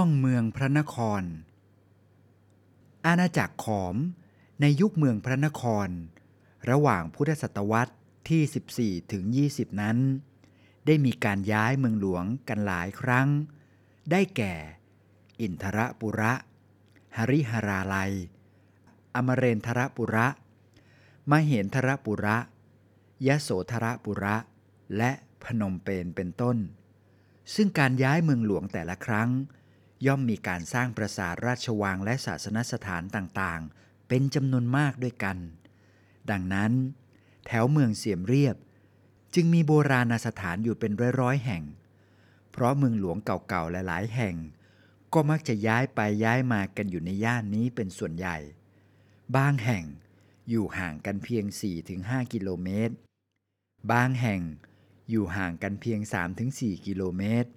ท่องเมืองพระนคร อาณาจักรขอม ในยุคเมืองพระนคร ระหว่างพุทธศตวรรษที่ 14 ถึง 20 นั้น ได้มีการย้ายเมืองหลวงกันหลายครั้ง ได้แก่ อินทรปุระ หริหราลัย อมเรนทรปุระ มเหนทรปุระ ยโสธรปุระ และพนมเปญเป็นต้น ซึ่งการย้ายเมืองหลวงแต่ละครั้ง ย่อมมีการสร้างปราสาทราชวังและศาสนสถานต่างๆ เป็นจำนวนมากด้วยกัน ดังนั้น แถวเมืองเสียมเรียบ จึงมีโบราณสถานอยู่เป็นร้อยๆแห่ง เพราะเมืองหลวงเก่าๆหลายๆแห่ง ก็มักจะย้ายไปย้ายมากันอยู่ในย่านนี้เป็นส่วนใหญ่ บางแห่งอยู่ห่างกันเพียง 4-5 กิโลเมตร บางแห่งอยู่ห่างกันเพียง 3-4 กิโลเมตร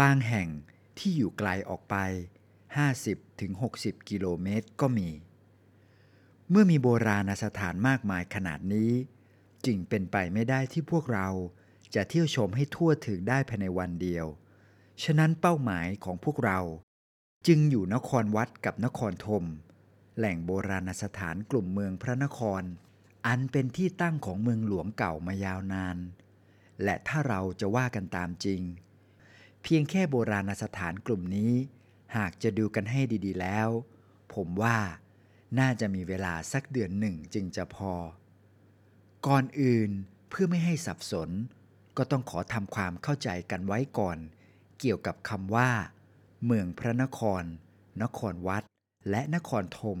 บางแห่ง ที่อยู่ไกลออกไป 50-60 กิโลเมตรก็มี เมื่อมีโบราณสถานมากมายขนาดนี้ จึงเป็นไปไม่ได้ที่พวกเราจะเที่ยวชมให้ทั่วถึงได้ภายในวันเดียว ฉะนั้นเป้าหมายของพวกเรา จึงอยู่นครวัดกับนครธม แหล่งโบราณสถานกลุ่มเมืองพระนคร อันเป็นที่ตั้งของเมืองหลวงเก่ามายาวนาน และถ้าเราจะว่ากันตามจริง เพียงแค่โบราณสถานกลุ่มนี้ หากจะดูกันให้ดีๆแล้ว ผมว่าน่าจะมีเวลาสักเดือนหนึ่งจึงจะพอ ก่อนอื่นเพื่อไม่ให้สับสน ก็ต้องขอทำความเข้าใจกันไว้ก่อน เกี่ยวกับคำว่า เมืองพระนคร นครวัด และนครธม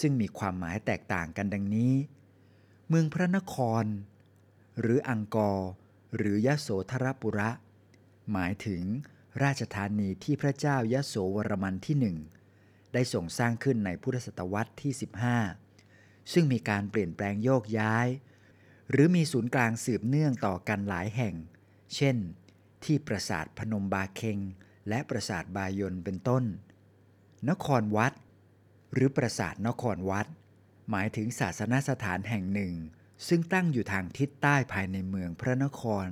ซึ่งมีความหมายแตกต่างกันดังนี้ เมืองพระนคร หรืออังกอร์หรือยโสธรปุระ หมายถึงราชธานีที่พระเจ้ายโสวรมันที่หนึ่งได้ส่งสร้างขึ้นในพุทธศตวรรษที่ 15 ซึ่งมีการเปลี่ยนแปลงโยกย้าย หรือมีศูนย์กลางสืบเนื่องต่อกันหลายแห่ง เช่น ที่ปราสาทพนมบาเคงและปราสาทบายนเป็นต้น นครวัด หรือปราสาทนครวัด หมายถึงศาสนสถานแห่งหนึ่ง ซึ่งตั้งอยู่ทางทิศใต้ภายในเมืองพระนคร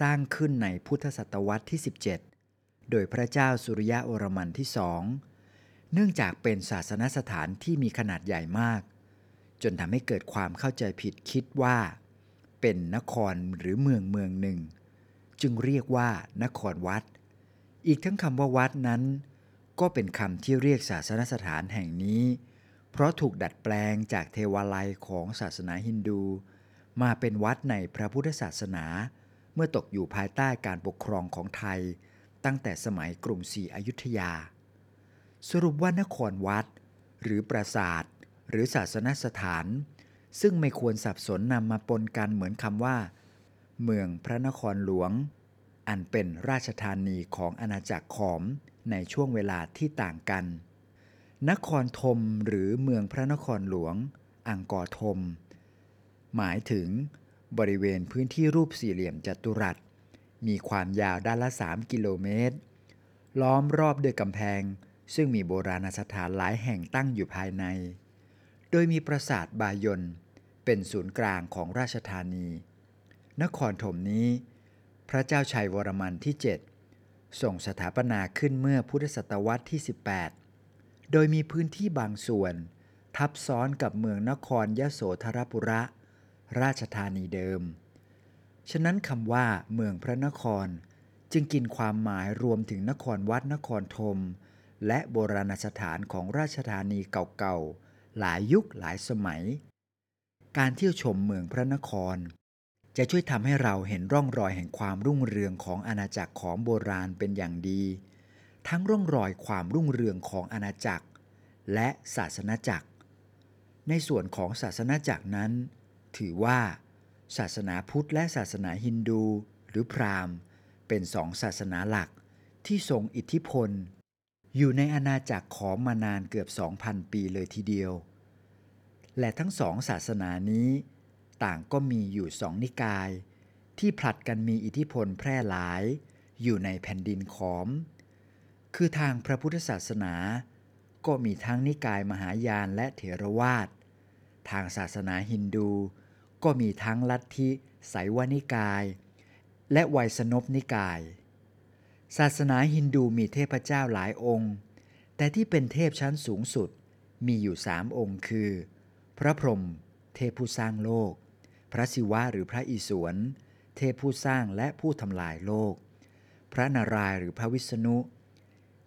สร้างขึ้นในพุทธศตวรรษที่ 17 โดยพระเจ้าสุริยะโอรมันที่สองเนื่องจากเป็นศาสนสถานที่มีขนาดใหญ่มาก จนทำให้เกิดความเข้าใจผิดคิดว่า เป็นนครหรือเมืองเมืองหนึ่ง จึงเรียกว่านครวัด อีกทั้งคำว่าวัดนั้น ก็เป็นคำที่เรียกศาสนสถานแห่งนี้ เพราะถูกดัดแปลงจากเทวาลัยของศาสนาฮินดู มาเป็นวัดในพระพุทธศาสนา มื่อตกอยู่ภายใต้การปกครองของไทย ตั้งแต่สมัยกรุงศรีอยุธยา สรุปว่านครวัด หรือปราสาท หรือศาสนสถาน ซึ่งไม่ควรสับสนนำมาปนกันเหมือนคำว่า เมืองพระนครหลวง อันเป็นราชธานีของอาณาจักรขอมในช่วงเวลาที่ต่างกัน นครธมหรือเมืองพระนครหลวง อังกอร์ธมหมายถึง บริเวณพื้นที่รูปสี่เหลี่ยมจัตุรัส มีความยาวด้านละ 3 กิโลเมตร ล้อมรอบด้วยกำแพง ซึ่งมีโบราณสถานหลายแห่งตั้งอยู่ภายใน โดยมีปราสาทบายนเป็นศูนย์กลางของราชธานี นครธมนี้ พระเจ้าชัยวรมันที่ 7 ส่งสถาปนาขึ้นเมื่อพุทธศตวรรษที่ 18 โดยมีพื้นที่บางส่วน ทับซ้อนกับเมืองนครยโสธรปุระ ราชธานีเดิม ฉะนั้นคำว่าเมืองพระนคร จึงกินความหมายรวมถึงนครวัดนครธมและโบราณสถานของราชธานีเก่าๆ หลายยุคหลายสมัย การเที่ยวชมเมืองพระนคร จะช่วยทำให้เราเห็นร่องรอยแห่งความรุ่งเรืองของอาณาจักรของโบราณเป็นอย่างดี ทั้งร่องรอยความรุ่งเรืองของอาณาจักร และศาสนาจักร ในส่วนของศาสนาจักรนั้น ถือว่า ศาสนาพุทธและศาสนาฮินดู หรือพราหมณ์ เป็นสองศาสนาหลักที่ทรงอิทธิพล อยู่ในอาณาจักรขอมมานานเกือบ 2,000 ปีเลยทีเดียว และทั้งสองศาสนานี้ ต่างก็มีอยู่สองนิกาย ที่ผลัดกันมีอิทธิพลแพร่หลาย อยู่ในแผ่นดินขอม คือทางพระพุทธศาสนา ก็มีทั้งนิกายมหายานและเถรวาท ทางศาสนาฮินดู ก็มีทั้งลัทธิไสยวนิกาย และไวยสนพนิกาย ศาสนาฮินดูมีเทพเจ้าหลายองค์ แต่ที่เป็นเทพชั้นสูงสุดมีอยู่สามองค์คือ พระพรหมเทพผู้สร้างโลก พระศิวะหรือพระอิศวร เทพผู้สร้างและผู้ทำลายโลก พระนารายณ์หรือพระวิษณุ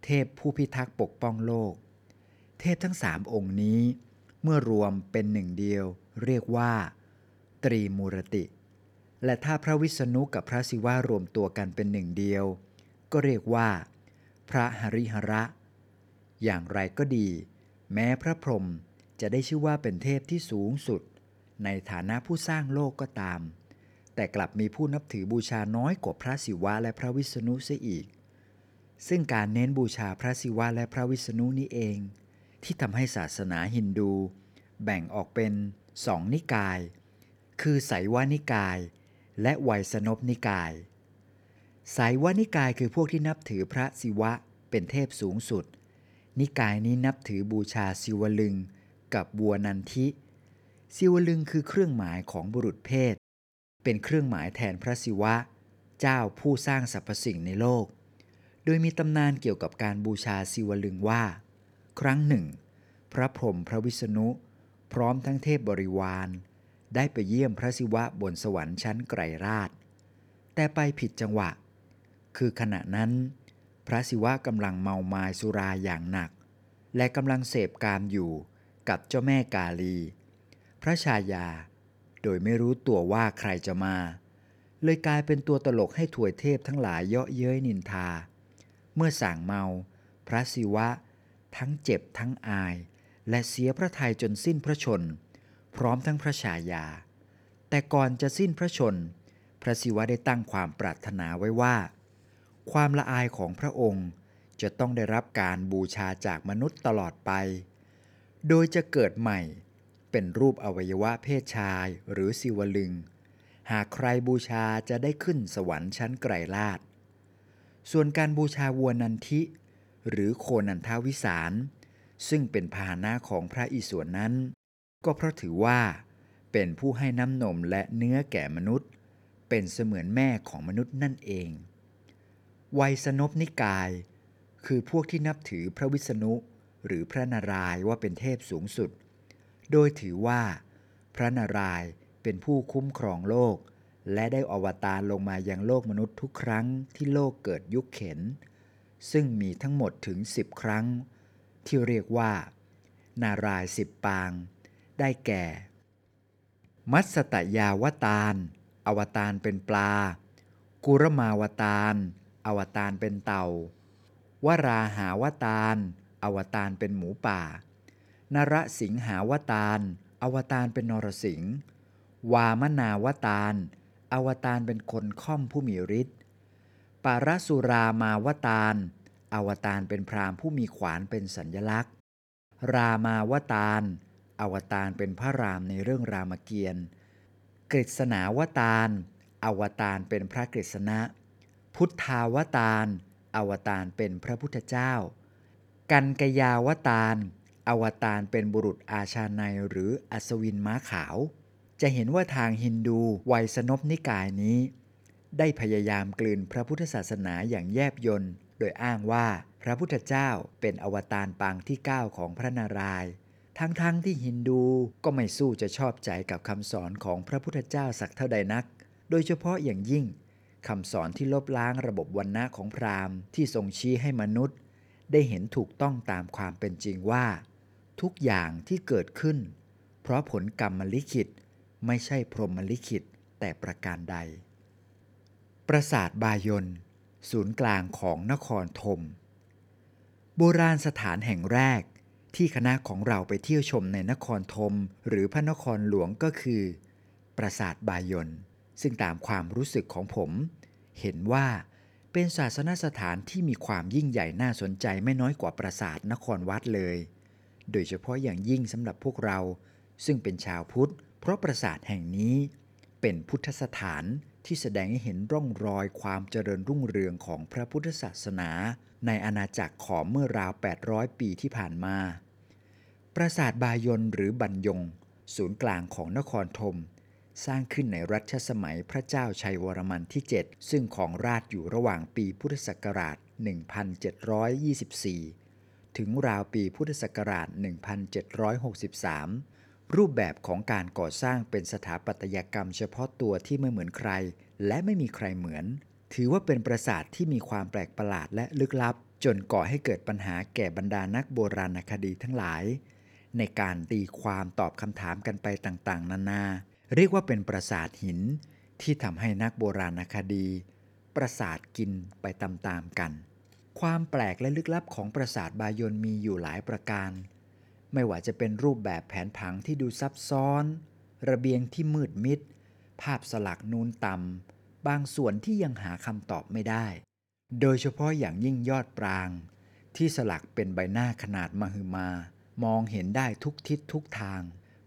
เทพผู้พิทักษ์ปกป้องโลก เทพทั้งสามองค์นี้ เมื่อรวมเป็นหนึ่งเดียว เรียกว่า ตรีมูรติ และถ้าพระวิษณุกับพระศิวะรวมตัวกันเป็นหนึ่งเดียว ก็เรียกว่า พระหริหระ อย่างไรก็ดี แม้พระพรหมจะได้ชื่อว่าเป็นเทพที่สูงสุด ในฐานะผู้สร้างโลกก็ตาม แต่กลับมีผู้นับถือบูชาน้อยกว่าพระศิวะและพระวิษณุเสียอีก ซึ่งการเน้นบูชาพระศิวะและพระวิษณุนี้เอง ที่ทำให้ศาสนาฮินดู แบ่งออกเป็นสองนิกาย คือไสยวานิกาย และไวยสนพนิกาย ไสยวานิกายคือพวกที่นับถือพระศิวะเป็นเทพสูงสุด นิกายนี้นับถือบูชาศิวลึง กับบัวนันทิ ศิวลึงคือเครื่องหมายของบุรุษเพศ เป็นเครื่องหมายแทนพระศิวะ เจ้าผู้สร้างสรรพสิ่งในโลก โดยมีตำนานเกี่ยวกับการบูชาศิวลึงว่า ครั้งหนึ่ง พระพรหมพระวิษณุ พร้อมทั้งเทพบริวาร ได้ไปเยี่ยมพระศิวะบนสวรรค์ชั้นไกรราช แต่ไปผิดจังหวะ คือขณะนั้น พระศิวะกำลังเมามายสุราอย่างหนัก และกำลังเสพกามอยู่กับเจ้าแม่กาลี พระชายา โดยไม่รู้ตัวว่าใครจะมา เลยกลายเป็นตัวตลกให้ถวยเทพทั้งหลายเยาะเย้ยนินทา เมื่อสั่งเมา พระศิวะ ทั้งเจ็บทั้งอาย และเสียพระทัยจนสิ้นพระชน พร้อมทั้งพระชายา แต่ก่อนจะสิ้นพระชน พระศิวะได้ตั้งความปรารถนาไว้ว่า ความละอายของพระองค์จะต้องได้รับการบูชาจากมนุษย์ตลอดไป โดยจะเกิดใหม่เป็นรูปอวัยวะเพศชายหรือสิวลึง หากใครบูชาจะได้ขึ้นสวรรค์ชั้นไกรลาดส่วนการบูชาวัวนันทิ หรือโคนันทาวิสาร ซึ่งเป็นพาหนะของพระอิศวรนั้น ก็เพราะถือว่า เป็นผู้ให้น้ำนมและเนื้อแก่มนุษย์ เป็นเสมือนแม่ของมนุษย์นั่นเอง ไวยสนพนิกาย คือพวกที่นับถือพระวิษณุหรือพระนารายว่าเป็นเทพสูงสุด โดยถือว่า พระนารายเป็นผู้คุ้มครองโลก และได้อวตารลงมายังโลกมนุษย์ทุกครั้งที่โลกเกิดยุคเข็น ซึ่งมีทั้งหมดถึง 10 ครั้ง ที่เรียกว่า นารายสิบปาง ได้แก่ มัสสตยาวตารอวตารเป็นปลา กุรมาวตารอวตารเป็นเต่า วราหาวตารอวตารเป็นหมูป่า นรสิงหาวตารอวตารเป็นนรสิงห์วามนาวตารอวตารเป็นคนค่อมผู้มีฤทธิ์ ปารสุรามาวตารอวตารเป็นพราหมณ์ผู้มีขวานเป็นสัญญลักษณ์ รามาวตารอวตารเป็นพระรามในเรื่องรามเกียรติ์กฤษณาวตารอวตารเป็นพระกฤษณะ พุทธาวตารอวตารเป็นพระพุทธเจ้า กันกยาวตารอวตารเป็นบุรุษอาชาในหรืออัศวินม้าขาว จะเห็นว่าทางฮินดูไวยสนพนิกายนี้ ได้พยายามกลืนพระพุทธศาสนาอย่างแยบยลโดยอ้างว่าพระพุทธเจ้าเป็นอวตารปางที่ 9 ของพระนารายณ์ทั้งๆทที่ฮินดูก็ไม่สู้จะชอบใจกับคำสอนของพระพุทธเจ้าสักเท่าใดนัก โดยเฉพาะอย่างยิ่งคำสอนที่ลบล้างระบบวันณะของพราหมณ์ที่ทรงชี้ให้มนุษย์ ได้เห็นถูกต้องตามความเป็นจริงว่า ทุกอย่างที่เกิดขึ้น เพราะผลกรรมลิขิต ไม่ใช่พรหมลิขิตแต่ประการใด ปราสาทบายนศูนย์กลางของนครธมโบราณสถานแห่งแรกที่คณะของเราไปเที่ยวชมในนครธมหรือพระนครหลวงก็คือ ปราสาทบายนซึ่งตามความรู้สึกของผม เห็นว่าเป็นศาสนสถานที่มีความยิ่งใหญ่น่าสนใจไม่น้อยกว่าปราสาทนครวัดเลย โดยเฉพาะอย่างยิ่งสำหรับพวกเรา ซึ่งเป็นชาวพุทธ เพราะปราสาทแห่งนี้ เป็นพุทธสถาน ที่แสดงให้เห็นร่องรอยความเจริญรุ่งเรืองของพระพุทธศาสนา ในอาณาจักรขอมเมื่อราว 800 ปีที่ผ่านมา ปราสาทบายนหรือบัญยง ศูนย์กลางของนครธมสร้างขึ้นในรัชสมัยพระเจ้าชัยวรมันที่ 7 ซึ่งของราชอยู่ระหว่างปีพุทธศักราช 1724 ถึงราวปีพุทธศักราช 1763 รูปแบบของการก่อสร้างเป็นสถาปัตยกรรมเฉพาะตัวที่ไม่เหมือนใคร และไม่มีใครเหมือน ถือว่าเป็นปราสาทที่มีความแปลกประหลาดและลึกลับ จนก่อให้เกิดปัญหาแก่บรรดานักโบราณคดีทั้งหลาย ในการตีความตอบคำถามกันไปต่างๆ นานา เรียกว่าเป็นปราสาทหิน ที่ทำให้นักโบราณคดี ปราสาทกินไปตามๆกัน ความแปลกและลึกลับของปราสาทบายนมีอยู่หลายประการ ไม่ว่าจะเป็นรูปแบบแผนผังที่ดูซับซ้อน ระเบียงที่มืดมิด ภาพสลักนูนต่ำ บางส่วนที่ยังหาคำตอบไม่ได้ โดยเฉพาะอย่างยิ่งยอดปราง ที่สลักเป็นใบหน้าขนาดมหึมา มองเห็นได้ทุกทิศทุกทาง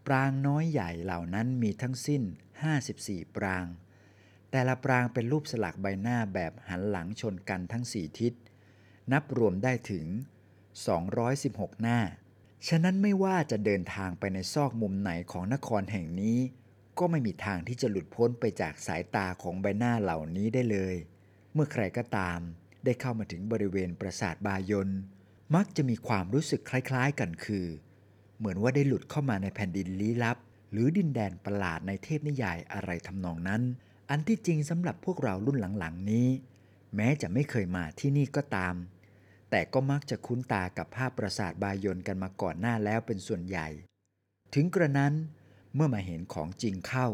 ปรางน้อยใหญ่เหล่านั้นมีทั้งสิ้น 54 ปราง แต่ละปรางเป็นรูปสลักใบหน้าแบบหันหลังชนกันทั้งสี่ทิศ นับรวมได้ถึง 216 หน้า ฉะนั้นไม่ว่าจะเดินทางไปในซอกมุมไหนของนครแห่งนี้ ก็ไม่มีทางที่จะหลุดพ้นไปจากสายตาของใบหน้าเหล่านี้ได้เลย เมื่อใครก็ตามได้เข้ามาถึงบริเวณปราสาทบายน มักจะมีความรู้สึกคล้ายๆกันคือ เหมือนว่าได้หลุดเข้ามาในแผ่นดินลี้ลับ หรือดินแดนประหลาดในเทพนิยายอะไรทำนองนั้น อันที่จริงสำหรับพวกเรารุ่นหลังๆนี้ แม้จะไม่เคยมาที่นี่ก็ตาม แต่ก็มักจะคุ้นตากับภาพปราสาทบายนกันมาก่อนหน้าแล้วเป็นส่วนใหญ่ ถึงกระนั้นเมื่อมาเห็นของจริงเข้า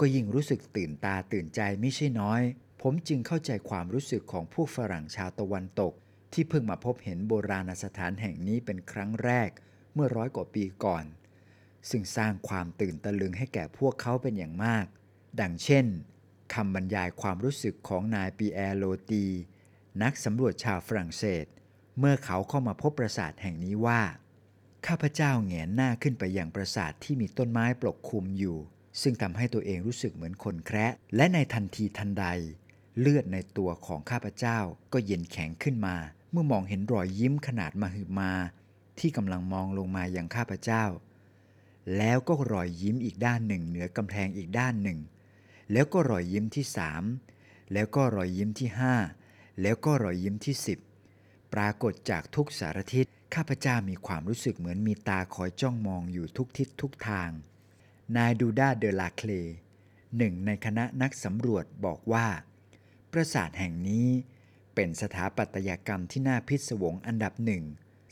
ก็ยิ่งรู้สึกตื่นตาตื่นใจไม่ใช่น้อย ผมจึงเข้าใจความรู้สึกของพวกฝรั่งชาวตะวันตก ที่เพิ่งมาพบเห็นโบราณสถานแห่งนี้เป็นครั้งแรก เมื่อร้อยกว่าปีก่อน ซึ่งสร้างความตื่นตะลึงให้แก่พวกเขาเป็นอย่างมาก ดังเช่นคำบรรยายความรู้สึกของนายปีแอร์โลตี นักสำรวจชาวฝรั่งเศส เมื่อเขาเข้ามาพบปราสาทแห่งนี้ว่า ข้าพเจ้าแงนหน้าขึ้นไปยังปราสาทที่มีต้นไม้ปกคลุมอยู่ ซึ่งทำให้ตัวเองรู้สึกเหมือนคนแคระและในทันทีทันใด เลือดในตัวของข้าพเจ้าก็เย็นแข็งขึ้นมา เมื่อมองเห็นรอยยิ้มขนาดมหึมา ที่กำลังมองลงมาอย่างข้าพเจ้า แล้วก็รอยยิ้มอีกด้านหนึ่ง เหนือกำแพงอีกด้านหนึ่ง แล้วก็รอยยิ้มที่สามแล้วก็รอยยิ้มที่ห้า แล้วก็รอยยิ้มที่สิบปรากฏจากทุกสารทิศข้าพเจ้ามีความรู้สึกเหมือนมีตาคอยจ้องมองอยู่ทุกทิศทุกทาง นายดูดาเดลาเคลหนึ่งในคณะนักสำรวจบอกว่า ปราสาทแห่งนี้เป็นสถาปัตยกรรมที่น่าพิศวงอันดับหนึ่ง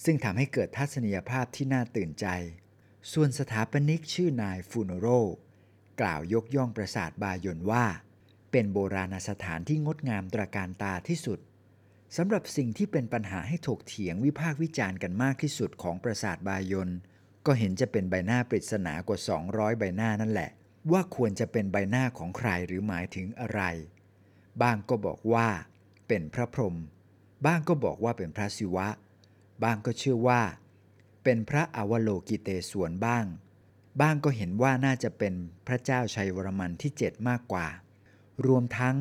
ซึ่งทำให้เกิดทัศนียภาพที่น่าตื่นใจ ส่วนสถาปนิกชื่อนายฟูโนโรกล่าวยกย่องปราสาทบายนว่า เป็นโบราณสถานที่งดงามตระการตาที่สุดสำหรับสิ่งที่เป็นปัญหาให้ถกเถียงวิพากษ์วิจารณ์กันมากที่สุดของปราสาทบายนก็เห็นจะเป็นใบหน้าปริศนากว่า 200 ใบหน้านั่นแหละ ว่าควรจะเป็นใบหน้าของใครหรือหมายถึงอะไร บ้างก็บอกว่าเป็นพระพรหมบ้างก็บอกว่าเป็นพระศิวะ บ้างก็เชื่อว่า เป็นพระอวโลกิเตศวนบ้าง บ้างก็เห็นว่าน่าจะเป็นพระเจ้าชัยวรมันที่7มากกว่า รวมทั้ง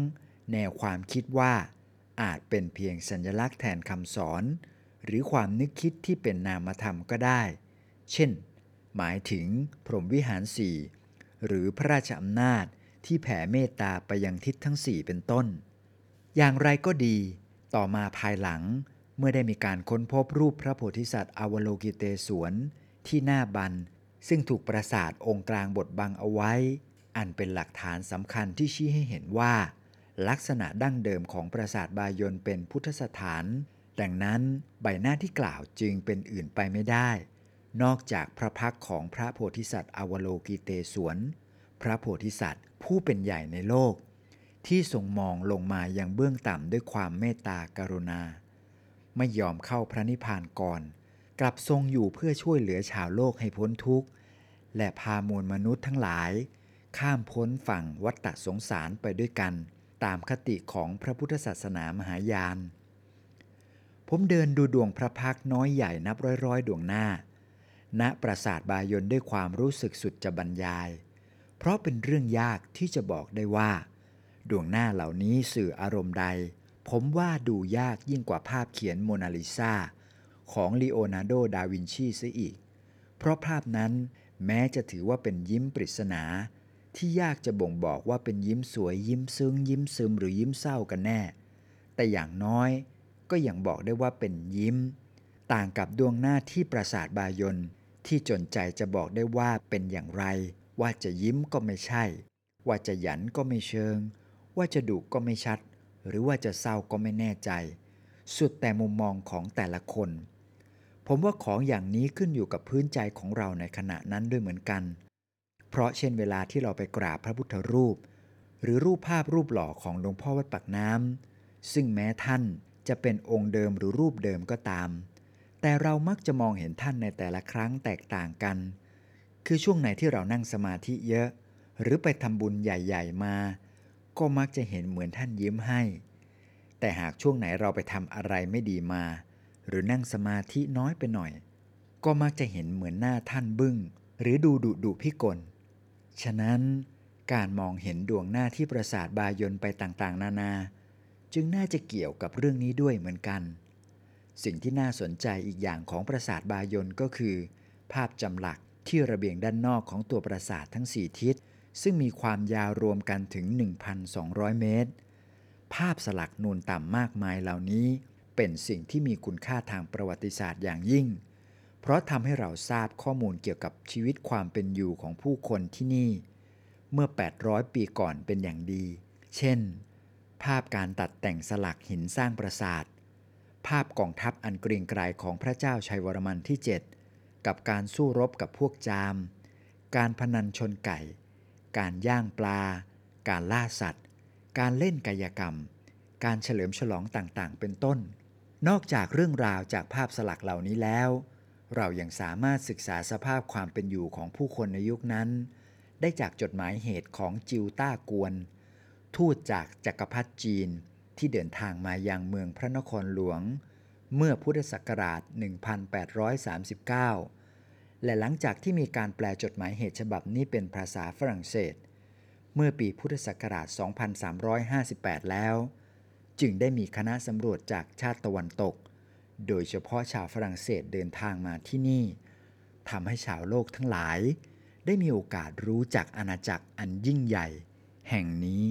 แนวความคิดว่า อาจเป็นเพียงสัญลักษณ์แทนคำสอน หรือความนึกคิดที่เป็นนามธรรมก็ได้ เช่น หมายถึงพรหมวิหารสี่หรือพระราชอำนาจที่แผ่เมตตาไปยังทิศทั้งสี่เป็นต้น อย่างไรก็ดี ต่อมาภายหลังเมื่อได้มีการค้นพบรูปพระโพธิสัตว์อวโลกิเตศวนที่หน้าบัน ซึ่งถูกปราสาทองค์กลางบดบังเอาไว้ อันเป็นหลักฐานสำคัญที่ชี้ให้เห็นว่า ลักษณะดั้งเดิมของปราสาทบายนเป็นพุทธสถาน ดังนั้นใบหน้าที่กล่าวจึงเป็นอื่นไปไม่ได้ นอกจากพระพักของพระโพธิสัตว์อวโลกิเตศวน พระโพธิสัตว์ผู้เป็นใหญ่ในโลก ที่ทรงมองลงมายังเบื้องต่ำด้วยความเมตตากรุณา ไม่ยอมเข้าพระนิพพานก่อน กลับทรงอยู่เพื่อช่วยเหลือชาวโลกให้พ้นทุกข์และพามวลมนุษย์ทั้งหลาย ข้ามพ้นฝั่งวัฏฏะสงสารไปด้วยกัน ตามคติของพระพุทธศาสนามหายาน ผมเดินดูดวงพระพักน้อยใหญ่นับร้อยร้อยๆดวงหน้า ณปราสาทบายนด้วยความรู้สึกสุดจะบรรยาย เพราะเป็นเรื่องยากที่จะบอกได้ว่า ดวงหน้าเหล่านี้สื่ออารมณ์ใด ผมว่าดูยากยิ่งกว่าภาพเขียนโมนาลิซาของลีโอนาร์โด ดาวินชีเสียอีก เพราะภาพนั้นแม้จะถือว่าเป็นยิ้มปริศนา ที่ยากจะบ่งบอกว่าเป็นยิ้มสวยยิ้มซึ้ง ยิ้มซึมหรือยิ้มเศร้ากันแน่ แต่อย่างน้อยก็ยังบอกได้ว่าเป็นยิ้ม ต่างกับดวงหน้าที่ประสาทบายนที่จนใจจะบอกได้ว่าเป็นอย่างไร ว่าจะยิ้มก็ไม่ใช่ ว่าจะหยันก็ไม่เชิง ว่าจะดุก็ไม่ชัด หรือว่าจะเศร้าก็ไม่แน่ใจ สุดแต่มุมมองของแต่ละคน ผมว่าของอย่างนี้ขึ้นอยู่กับพื้นใจของเราในขณะนั้นด้วยเหมือนกัน เพราะเช่นเวลาที่เราไปกราบพระพุทธรูป หรือรูปภาพรูปหล่อของหลวงพ่อวัดปากน้ำซึ่งแม้ท่านจะเป็นองค์เดิมหรือรูปเดิมก็ตาม แต่เรามักจะมองเห็นท่านในแต่ละครั้งแตกต่างกัน คือช่วงไหนที่เรานั่งสมาธิเยอะ หรือไปทำบุญใหญ่ ๆ มา ก็มักจะเห็นเหมือนท่านยิ้มให้ แต่หากช่วงไหนเราไปทำอะไรไม่ดีมา หรือนั่งสมาธิน้อยไปหน่อย ก็มักจะเห็นเหมือนหน้าท่านบึ้งหรือดูดุดุพิกล ฉะนั้นการมองเห็นดวงหน้าที่ประสาทบายนไปต่างๆ นานา จึงน่าจะเกี่ยวกับเรื่องนี้ด้วยเหมือนกัน สิ่งที่น่าสนใจอีกอย่างของประสาทบายนก็คือ ภาพจำหลักที่ระเบียงด้านนอกของตัวประสาททั้ง 4 ทิศ ซึ่งมีความยาวรวมกันถึง 1,200 เมตร ภาพสลักนูนต่ำมากมายเหล่านี้ เป็นสิ่งที่มีคุณค่าทางประวัติศาสตร์อย่างยิ่ง เพราะทำให้เราทราบข้อมูลเกี่ยวกับชีวิตความเป็นอยู่ของผู้คนที่นี่ เมื่อ 800 ปีก่อนเป็นอย่างดี เช่น ภาพการตัดแต่งสลักหินสร้างปราสาท ภาพกองทัพอันเกรียงไกรของพระเจ้าชัยวรมันที่ 7 กับการสู้รบกับพวกจาม การพนันชนไก่ การย่างปลา การล่าสัตว์ การเล่นกายกรรม การเฉลิมฉลองต่างๆ เป็นต้น นอกจากเรื่องราวจากภาพสลักเหล่านี้แล้ว เรายัางสามารถศึกษาสภาพความเป็นอยู่ของผู้คนในยุคนั้น ได้จากจดหมายเหตุของจิวต้ากวน ทูตจากจักรพรรดิจีนที่เดินทางมายังเมืองพระนครหลวง เมื่อพุทธศักราช 1839 และหลังจากที่มีการแปลจดหมายเหตุฉบับนี้เป็นภาษาฝรั่งเศส เมื่อปีพุทธศักราช 2358 แล้ว จึงได้มีคณะสำรวจจากชาติตะวันตก โดยเฉพาะชาวฝรั่งเศสเดินทางมาที่นี่ทำให้ชาวโลกทั้งหลาย ได้มีโอกาสรู้จักอาณาจักรอันยิ่งใหญ่ แห่งนี้